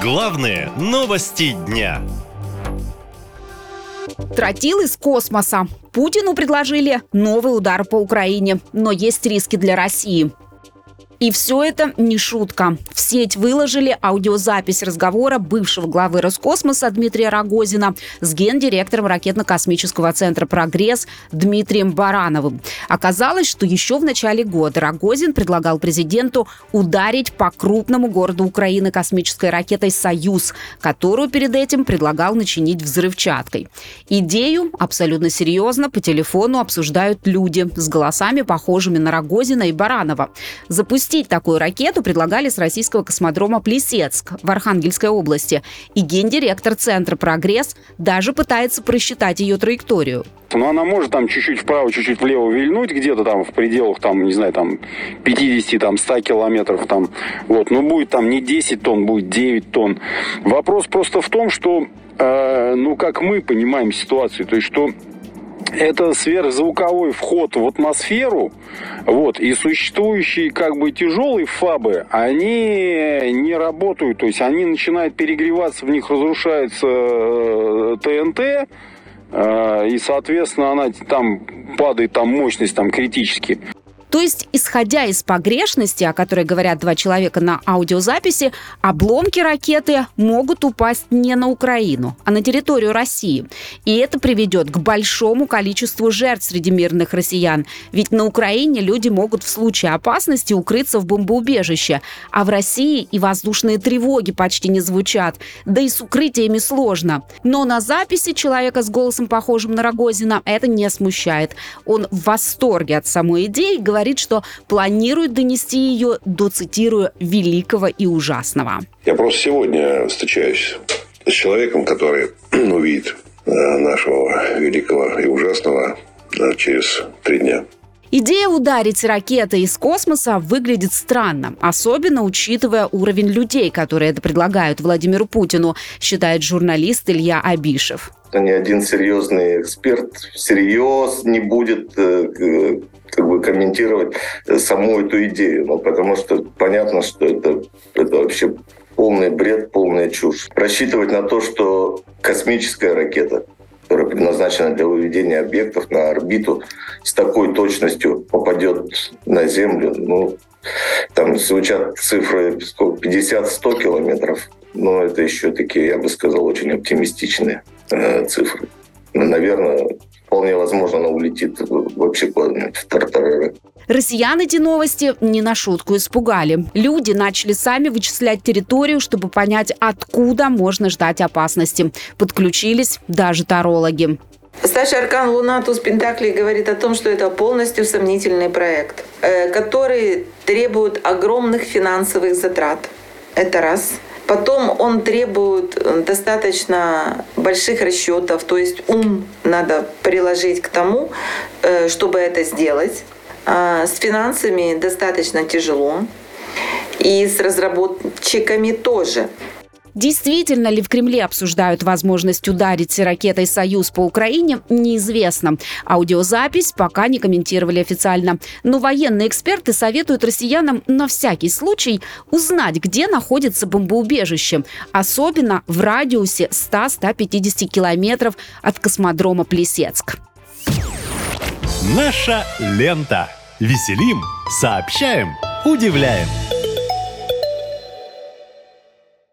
Главные новости дня. Тротил из космоса. Путину предложили новый удар по Украине, но есть риски для России. И все это не шутка. В сеть выложили аудиозапись разговора бывшего главы Роскосмоса Дмитрия Рогозина с гендиректором ракетно-космического центра «Прогресс» Дмитрием Барановым. Оказалось, что еще в начале года Рогозин предлагал президенту ударить по крупному городу Украины космической ракетой «Союз», которую перед этим предлагал начинить взрывчаткой. Идею абсолютно серьезно по телефону обсуждают люди с голосами, похожими на Рогозина и Баранова. Запустить Запустить такую ракету предлагали с российского космодрома Плесецк в Архангельской области. И гендиректор Центра «Прогресс» даже пытается просчитать ее траекторию. Но ну, она может там чуть-чуть вправо, чуть-чуть влево вильнуть где-то там в пределах, там, не знаю, там 50, там 100 километров там. Вот, но будет там не 10 тонн, будет 9 тонн. Вопрос просто в том, что, э, ну, как мы понимаем ситуацию, то есть, что это сверхзвуковой вход в атмосферу, вот, и существующие как бы тяжелые фабы, они не работают, то есть они начинают перегреваться, в них разрушается э, ТНТ, э, и, соответственно, она там падает там мощность там критически. То есть, исходя из погрешности, о которой говорят два человека на аудиозаписи, обломки ракеты могут упасть не на Украину, а на территорию России. И это приведет к большому количеству жертв среди мирных россиян. Ведь на Украине люди могут в случае опасности укрыться в бомбоубежище, а в России и воздушные тревоги почти не звучат, да и с укрытиями сложно. Но на записи человека с голосом, похожим на Рогозина, это не смущает. Он в восторге от самой идеи, говорит, говорит, что планирует донести ее до, цитирую, великого и ужасного. Я просто сегодня встречаюсь с человеком, который увидит э, нашего великого и ужасного э, через три дня. Идея ударить ракетой из космоса выглядит странно, особенно учитывая уровень людей, которые это предлагают Владимиру Путину, считает журналист Илья Абишев. Ни один серьезный эксперт всерьез не будет э, как бы комментировать саму эту идею, ну, потому что понятно, что это, это вообще полный бред, полная чушь. Рассчитывать на то, что космическая ракета, которая предназначена для выведения объектов на орбиту, с такой точностью попадет на Землю, ну, там звучат цифры 50-100 километров, но это еще такие, я бы сказал, очень оптимистичные э, цифры. Наверное, вполне возможно, она улетит вообще куда-нибудь в Тартарары. Россиян эти новости не на шутку испугали. Люди начали сами вычислять территорию, чтобы понять, откуда можно ждать опасности. Подключились даже тарологи. Старший аркан Луна Туз Пентакли говорит о том, что это полностью сомнительный проект, э, который требует огромных финансовых затрат. Это раз – Потом он требует э, достаточно больших расчетов, то есть ум надо приложить к тому, э, чтобы это сделать. А с финансами достаточно тяжело. И с разработчиками тоже. Действительно ли в Кремле обсуждают возможность ударить ракетой «Союз» по Украине, неизвестно. Аудиозапись пока не комментировали официально. Но военные эксперты советуют россиянам на всякий случай узнать, где находится бомбоубежище, особенно в радиусе 100-150 километров от космодрома Плесецк. Наша лента. Веселим, сообщаем, удивляем.